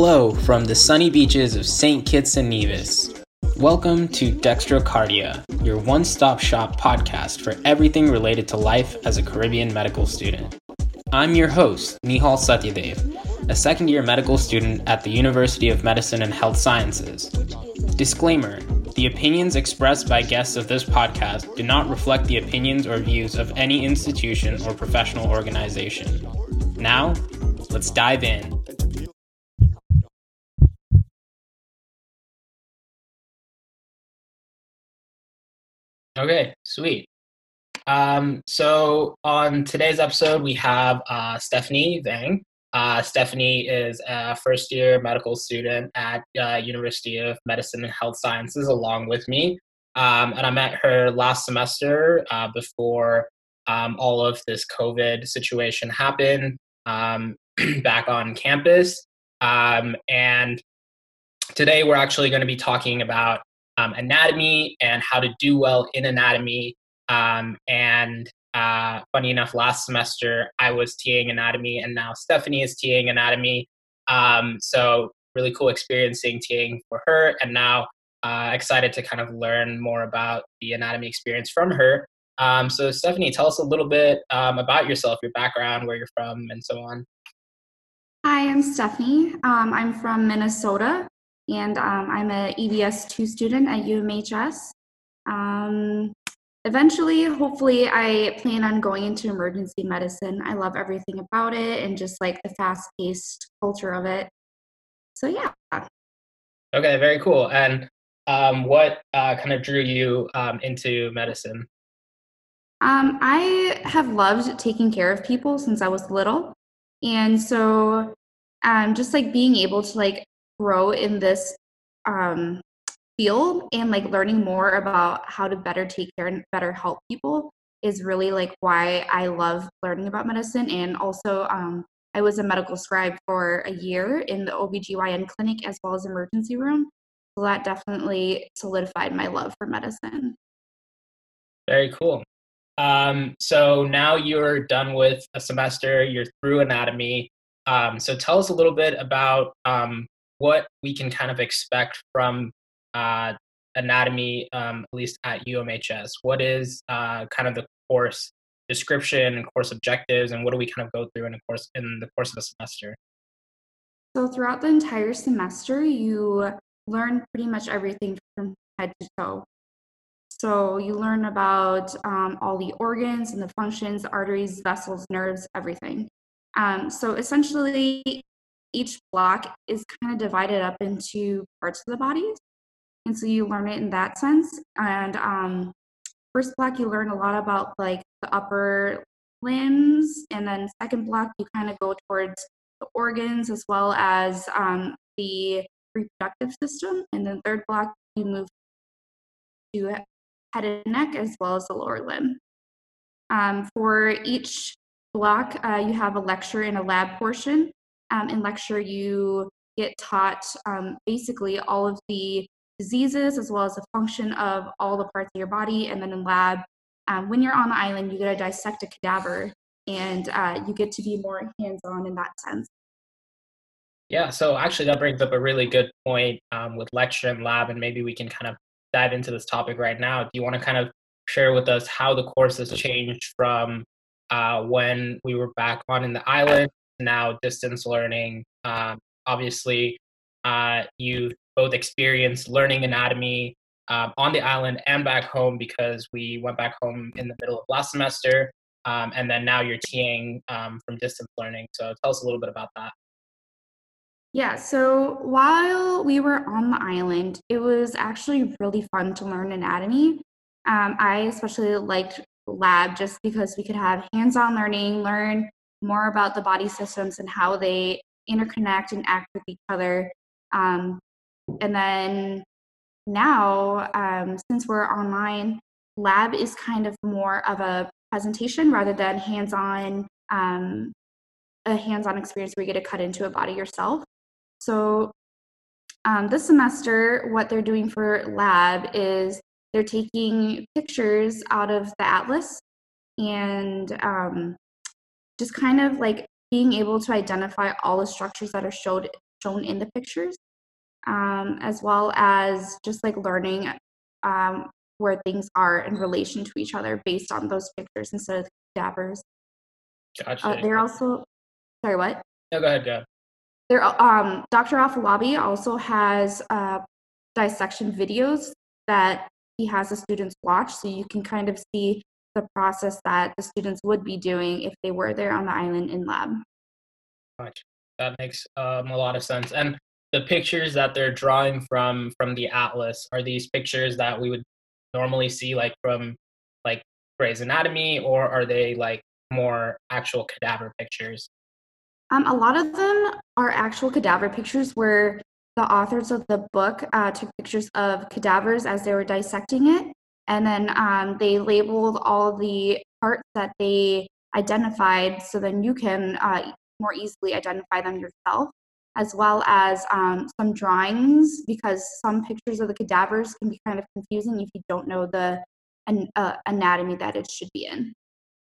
Hello from the sunny beaches of St. Kitts and Nevis. Welcome to Dextrocardia, your one stop shop podcast for everything related to life as a Caribbean medical student. I'm your host, Nihal Satyadev, a second year medical student at the University of Medicine and Health Sciences. Disclaimer The opinions expressed by guests of this podcast do not reflect the opinions or views of any institution or professional organization. Now, let's dive in. Okay, sweet. Um, so on today's episode, we have uh, Stephanie Vang. Uh, Stephanie is a first year medical student at uh, University of Medicine and Health Sciences along with me. Um, and I met her last semester uh, before um, all of this COVID situation happened um, back on campus. Um, and today we're actually going to be talking about um, anatomy and how to do well in anatomy. Um, and uh, funny enough, last semester I was TAing anatomy, and now Stephanie is TAing anatomy. Um, so really cool experiencing TAing for her, and now uh, excited to kind of learn more about the anatomy experience from her. Um, so Stephanie, tell us a little bit um, about yourself, your background, where you're from, and so on. Hi, I'm Stephanie. Um, I'm from Minnesota and um, I'm a EVS 2 student at UMHS. Um, eventually, hopefully, I plan on going into emergency medicine. I love everything about it and just like the fast paced culture of it. So, yeah. Okay, very cool. And um, what uh, kind of drew you um, into medicine? Um, I have loved taking care of people since I was little. And so, um, just like being able to like grow in this um, field and like learning more about how to better take care and better help people is really like why I love learning about medicine. And also, um, I was a medical scribe for a year in the OBGYN clinic as well as emergency room. So that definitely solidified my love for medicine. Very cool. Um, so now you're done with a semester, you're through anatomy. Um, so tell us a little bit about um, what we can kind of expect from uh, anatomy, um, at least at UMHS. What is uh, kind of the course description and course objectives, and what do we kind of go through in the course in the course of the semester? So throughout the entire semester, you learn pretty much everything from head to toe. So you learn about um, all the organs and the functions, arteries, vessels, nerves, everything. Um, so essentially, each block is kind of divided up into parts of the body. And so you learn it in that sense. And um, first block, you learn a lot about like the upper limbs. And then second block, you kind of go towards the organs as well as um, the reproductive system. And then third block, you move to head and neck as well as the lower limb. Um, for each block, uh, you have a lecture and a lab portion um, in lecture, you get taught um, basically all of the diseases as well as the function of all the parts of your body. And then in lab, um, when you're on the island, you get to dissect a cadaver and uh, you get to be more hands on in that sense. Yeah, so actually, that brings up a really good point um, with lecture and lab, and maybe we can kind of dive into this topic right now. Do you want to kind of share with us how the course has changed from uh, when we were back on in the island now distance learning. Um, obviously, uh, you've both experienced learning anatomy um, on the island and back home because we went back home in the middle of last semester. Um, and then now you're TAing um, from distance learning. So tell us a little bit about that. Yeah, so while we were on the island, it was actually really fun to learn anatomy. Um, I especially liked lab just because we could have hands on learning, learn more about the body systems and how they interconnect and act with each other. Um, and then now, um, since we're online, lab is kind of more of a presentation rather than hands-on um, a hands-on experience where you get to cut into a body yourself. So um, this semester, what they're doing for lab is they're taking pictures out of the atlas and um, just kind of like being able to identify all the structures that are showed shown in the pictures, um, as well as just like learning um, where things are in relation to each other based on those pictures instead of cadavers. Gotcha. Uh, they're also, sorry, what? no, go ahead, go. There, um, Dr. Afolabi also has uh, dissection videos that he has the students watch, so you can kind of see the process that the students would be doing if they were there on the island in lab. That makes um, a lot of sense. And the pictures that they're drawing from from the atlas are these pictures that we would normally see like from like Gray's Anatomy, or are they like more actual cadaver pictures? Um, a lot of them are actual cadaver pictures where the authors of the book uh, took pictures of cadavers as they were dissecting it, and then um, they labeled all the parts that they identified so then you can uh, more easily identify them yourself, as well as um, some drawings because some pictures of the cadavers can be kind of confusing if you don't know the an, uh, anatomy that it should be in.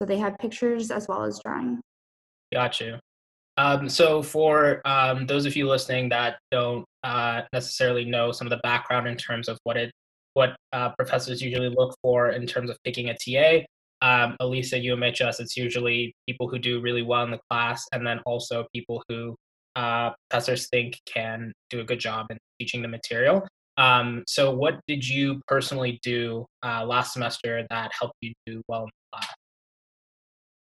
So they have pictures as well as drawings. Got you. Um, so, for um, those of you listening that don't uh, necessarily know some of the background in terms of what it what uh, professors usually look for in terms of picking a TA, um, at least at UMHS, it's usually people who do really well in the class, and then also people who uh, professors think can do a good job in teaching the material. Um, so, what did you personally do uh, last semester that helped you do well in the class?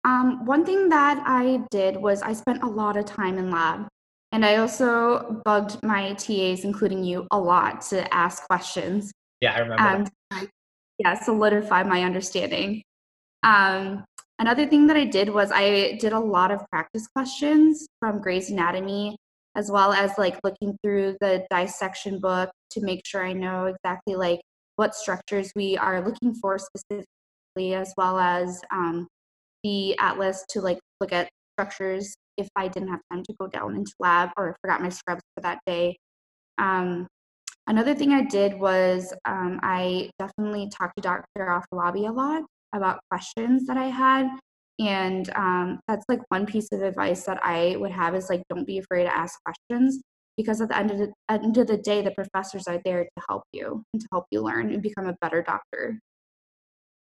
Um, one thing that I did was I spent a lot of time in lab. And I also bugged my TAs, including you, a lot to ask questions. Yeah, I remember. That. yeah, solidify my understanding. Um, another thing that I did was I did a lot of practice questions from Gray's Anatomy, as well as like looking through the dissection book to make sure I know exactly like what structures we are looking for specifically, as well as um, the atlas to like look at structures if I didn't have time to go down into lab or forgot my scrubs for that day. Um, another thing I did was um, I definitely talked to Dr. Afolabi a lot about questions that I had. And um, that's like one piece of advice that I would have is like, don't be afraid to ask questions because at the end of the, end of the day, the professors are there to help you and to help you learn and become a better doctor.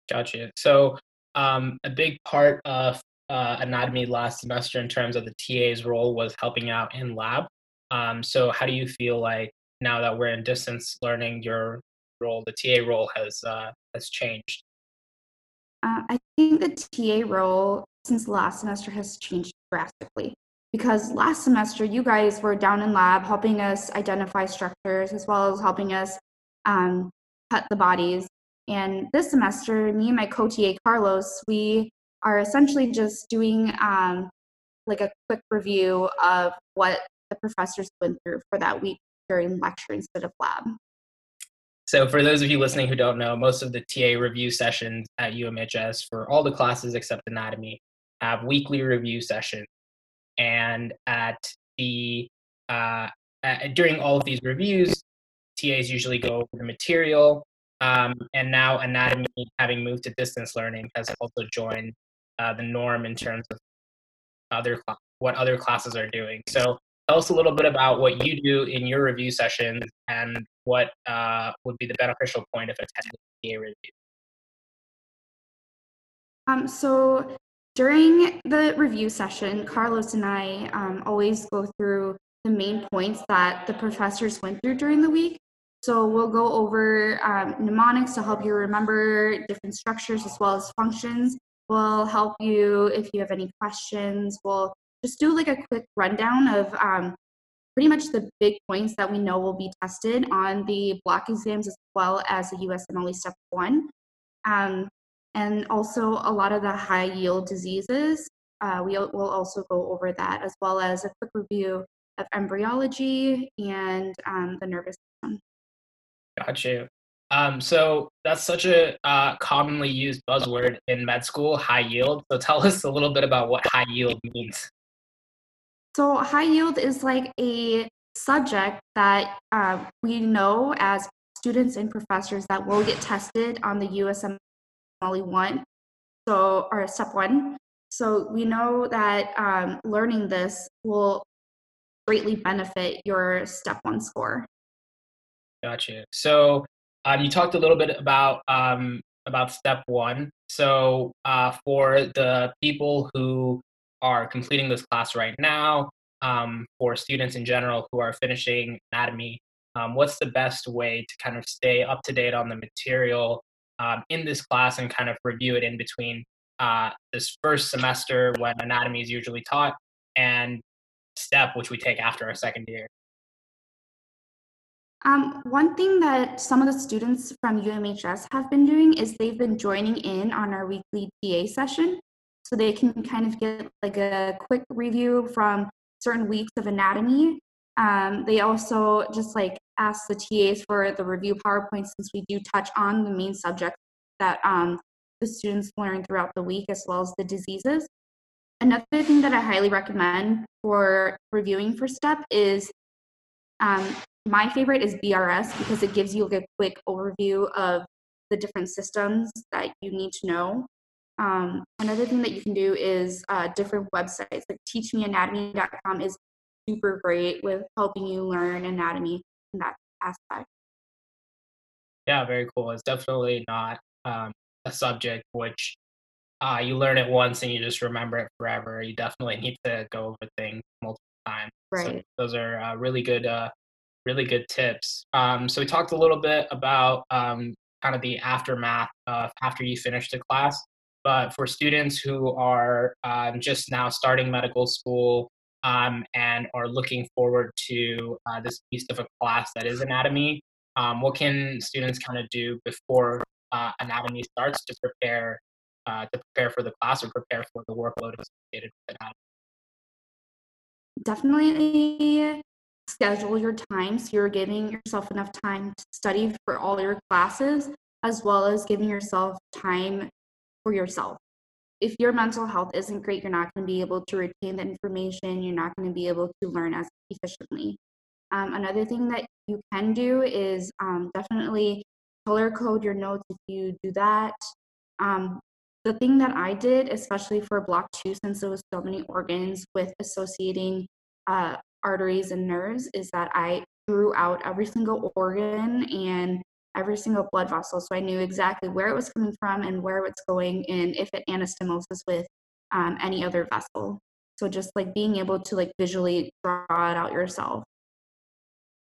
Gotcha. So um, a big part of uh, anatomy last semester in terms of the TA's role was helping out in lab. Um, so how do you feel like now that we're in distance learning, your role, the TA role has uh, has changed? Uh, I think the TA role since last semester has changed drastically because last semester you guys were down in lab helping us identify structures as well as helping us um, cut the bodies. And this semester, me and my co-TA Carlos, we are essentially just doing um, like a quick review of what the professors went through for that week during lecture instead of lab. So, for those of you listening who don't know, most of the TA review sessions at UMHS for all the classes except anatomy have weekly review sessions. And at the uh, at, during all of these reviews, TAs usually go over the material. Um, and now anatomy, having moved to distance learning, has also joined uh, the norm in terms of other what other classes are doing. So tell us a little bit about what you do in your review sessions and what uh, would be the beneficial point of attending a review. Um, so during the review session, Carlos and I um, always go through the main points that the professors went through during the week. So we'll go over um, mnemonics to help you remember different structures as well as functions. We'll help you if you have any questions. We'll just do like a quick rundown of um, pretty much the big points that we know will be tested on the block exams as well as the USMLE Step 1. Um, and also a lot of the high yield diseases. Uh, we will also go over that as well as a quick review of embryology and um, the nervous system. Got you. Um, so that's such a uh, commonly used buzzword in med school, high yield. So tell us a little bit about what high yield means. So high yield is like a subject that uh, we know as students and professors that will get tested on the USMLE one, so or step one. So we know that um, learning this will greatly benefit your step one score. Gotcha. So um, you talked a little bit about um, about step one. So uh, for the people who are completing this class right now, um, for students in general who are finishing anatomy, um, what's the best way to kind of stay up to date on the material um, in this class and kind of review it in between uh, this first semester when anatomy is usually taught and step which we take after our second year um, one thing that some of the students from UMHS have been doing is they've been joining in on our weekly TA session. So they can kind of get like a quick review from certain weeks of anatomy. Um, they also just like ask the TAs for the review PowerPoint since we do touch on the main subject that um, the students learn throughout the week as well as the diseases. Another thing that I highly recommend for reviewing for STEP is um, my favorite is BRS because it gives you like a quick overview of the different systems that you need to know. Um, another thing that you can do is uh, different websites like teachmeanatomy.com is super great with helping you learn anatomy in that aspect. Yeah, very cool. It's definitely not um, a subject which uh, you learn it once and you just remember it forever. You definitely need to go over things multiple times. Right. So those are uh, really good, uh, really good tips. Um, so we talked a little bit about um, kind of the aftermath of after you finish the class. But for students who are um, just now starting medical school um, and are looking forward to uh, this piece of a class that is anatomy, um, what can students kind of do before uh, anatomy starts to prepare uh, to prepare for the class or prepare for the workload associated with anatomy? Definitely schedule your time so you're giving yourself enough time to study for all your classes as well as giving yourself time for yourself. If your mental health isn't great, you're not going to be able to retain the information, you're not going to be able to learn as efficiently. Um, another thing that you can do is um, definitely color code your notes if you do that. Um, the thing that I did, especially for block two, since there was so many organs with associating uh, arteries and nerves, is that I drew out every single organ and every single blood vessel. So I knew exactly where it was coming from and where it's going and if it anastomosis with um, any other vessel. So just like being able to like visually draw it out yourself.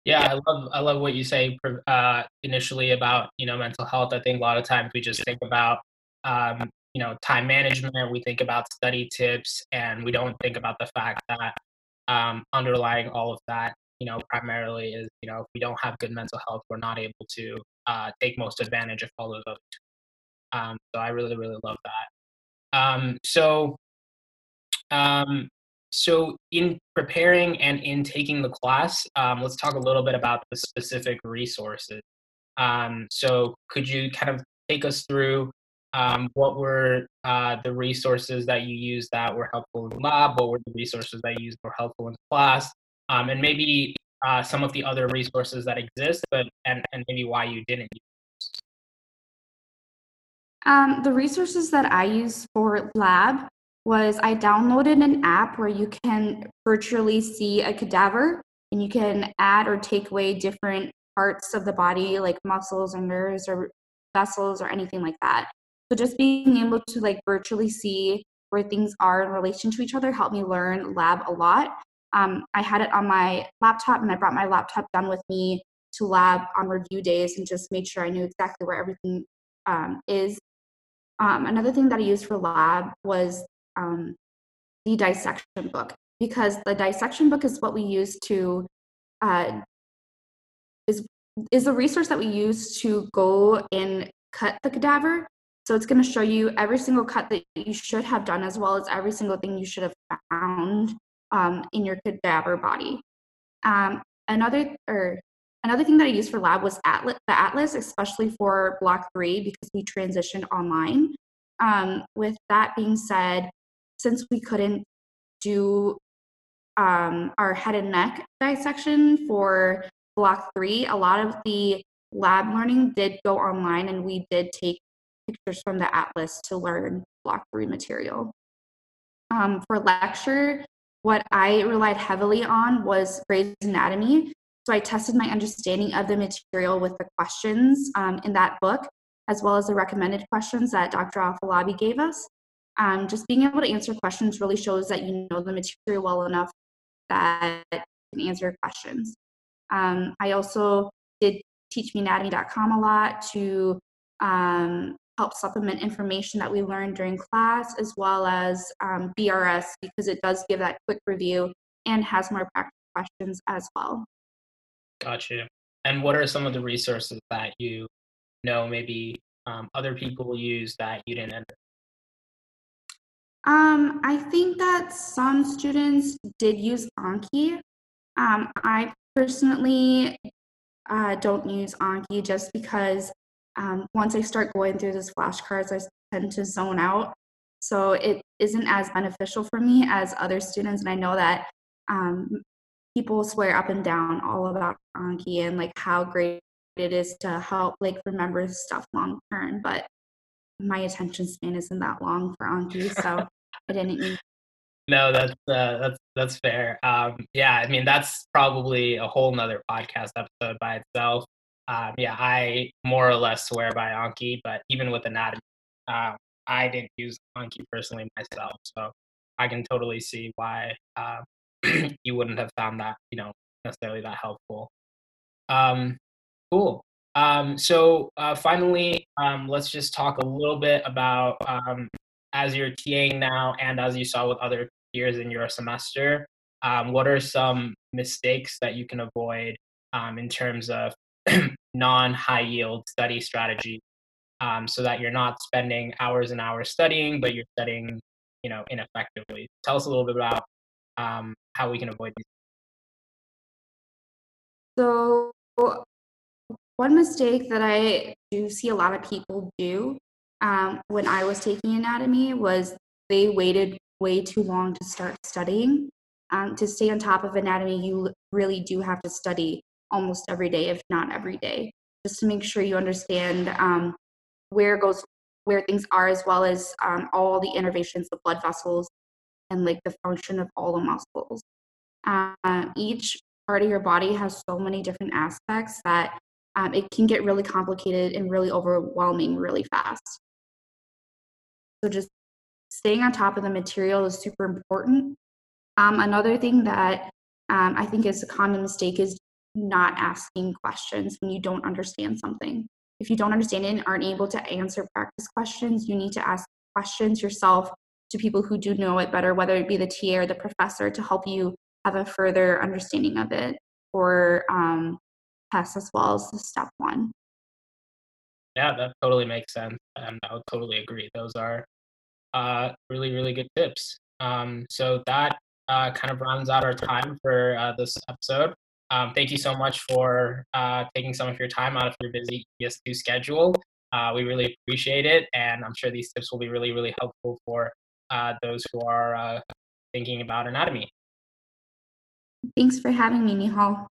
Yeah, I love I love what you say uh, initially about you know mental health. I think a lot of times we just think about um, you know time management. We think about study tips, and we don't think about the fact that um, underlying all of that, you know, primarily is you know if we don't have good mental health, we're not able to uh, take most advantage of all of those. Um, so I really really love that. Um, so um, so in preparing and in taking the class, um, let's talk a little bit about the specific resources. Um, so could you kind of take us through um, what were uh, the resources that you used that were helpful in lab? What were the resources that you used were helpful in class? Um, and maybe uh, some of the other resources that exist, but and, and maybe why you didn't use. Um, the resources that I use for lab was I downloaded an app where you can virtually see a cadaver and you can add or take away different parts of the body like muscles or nerves or vessels or anything like that. So just being able to like virtually see where things are in relation to each other helped me learn lab a lot. Um, I had it on my laptop and I brought my laptop down with me to lab on review days and just made sure I knew exactly where everything um, is. Um, another thing that I used for lab was um, the dissection book because the dissection book is what we use to uh, is is a resource that we use to go and cut the cadaver. So it's going to show you every single cut that you should have done, as well as every single thing you should have found um, in your cadaver body. Um, another or another thing that I used for lab was Atlas, the Atlas, especially for Block Three because we transitioned online. Um, with that being said, since we couldn't do um, our head and neck dissection for block three, a lot of the lab learning did go online and we did take pictures from the atlas to learn block three material. Um, for lecture, what I relied heavily on was Gray's Anatomy. So I tested my understanding of the material with the questions um, in that book, as well as the recommended questions that Dr. Afolabi gave us. Um, just being able to answer questions really shows that you know the material well enough that you can answer questions. Um, I also did teachmeanatomy.com a lot to um, help supplement information that we learned during class, as well as um, BRS, because it does give that quick review and has more practice questions as well. Gotcha. And what are some of the resources that you know maybe um, other people use that you didn't enter? Um, I think that some students did use Anki. Um, I personally uh, don't use Anki just because um, once I start going through those flashcards, I tend to zone out. So it isn't as beneficial for me as other students. And I know that um, people swear up and down all about Anki and like how great it is to help like remember stuff long term. But my attention span isn't that long for Anki, so I didn't no, that's uh, that's that's fair. Um, yeah, I mean that's probably a whole nother podcast episode by itself. Um, yeah, I more or less swear by Anki, but even with anatomy, uh, I didn't use Anki personally myself, so I can totally see why uh, you wouldn't have found that you know necessarily that helpful. Um, cool. Um, so uh, finally, um, let's just talk a little bit about as you're TAing now, and as you saw with other peers in your semester. What are some mistakes that you can avoid in terms of non high yield study strategy um, so that you're not spending hours and hours studying, but you're studying, you know, ineffectively. Tell us a little bit about um, how we can avoid these. So, one mistake that I do see a lot of people do um, when I was taking anatomy was they waited way too long to start studying. Um, to stay on top of anatomy, you really do have to study almost every day, if not every day, just to make sure you understand um, where goes where things are, as well as um, all the innervations the blood vessels and like the function of all the muscles. Uh, each part of your body has so many different aspects that um, it can get really complicated and really overwhelming really fast. So just staying on top of the material is super important. Um, another thing that um, I think is a common mistake is not asking questions when you don't understand something. If you don't understand it and aren't able to answer practice questions, you need to ask questions yourself to people who do know it better, whether it be the TA or the professor, to help you have a further understanding of it or um, as well as the step one. Yeah, that totally makes sense. And I would totally agree. Those are uh, really, really good tips. Um, so that uh, kind of rounds out our time for uh, this episode. Um, thank you so much for uh, taking some of your time out of your busy ES2 schedule. Uh, we really appreciate it, and I'm sure these tips will be really, really helpful for uh, those who are uh, thinking about anatomy. Thanks for having me, Nihal.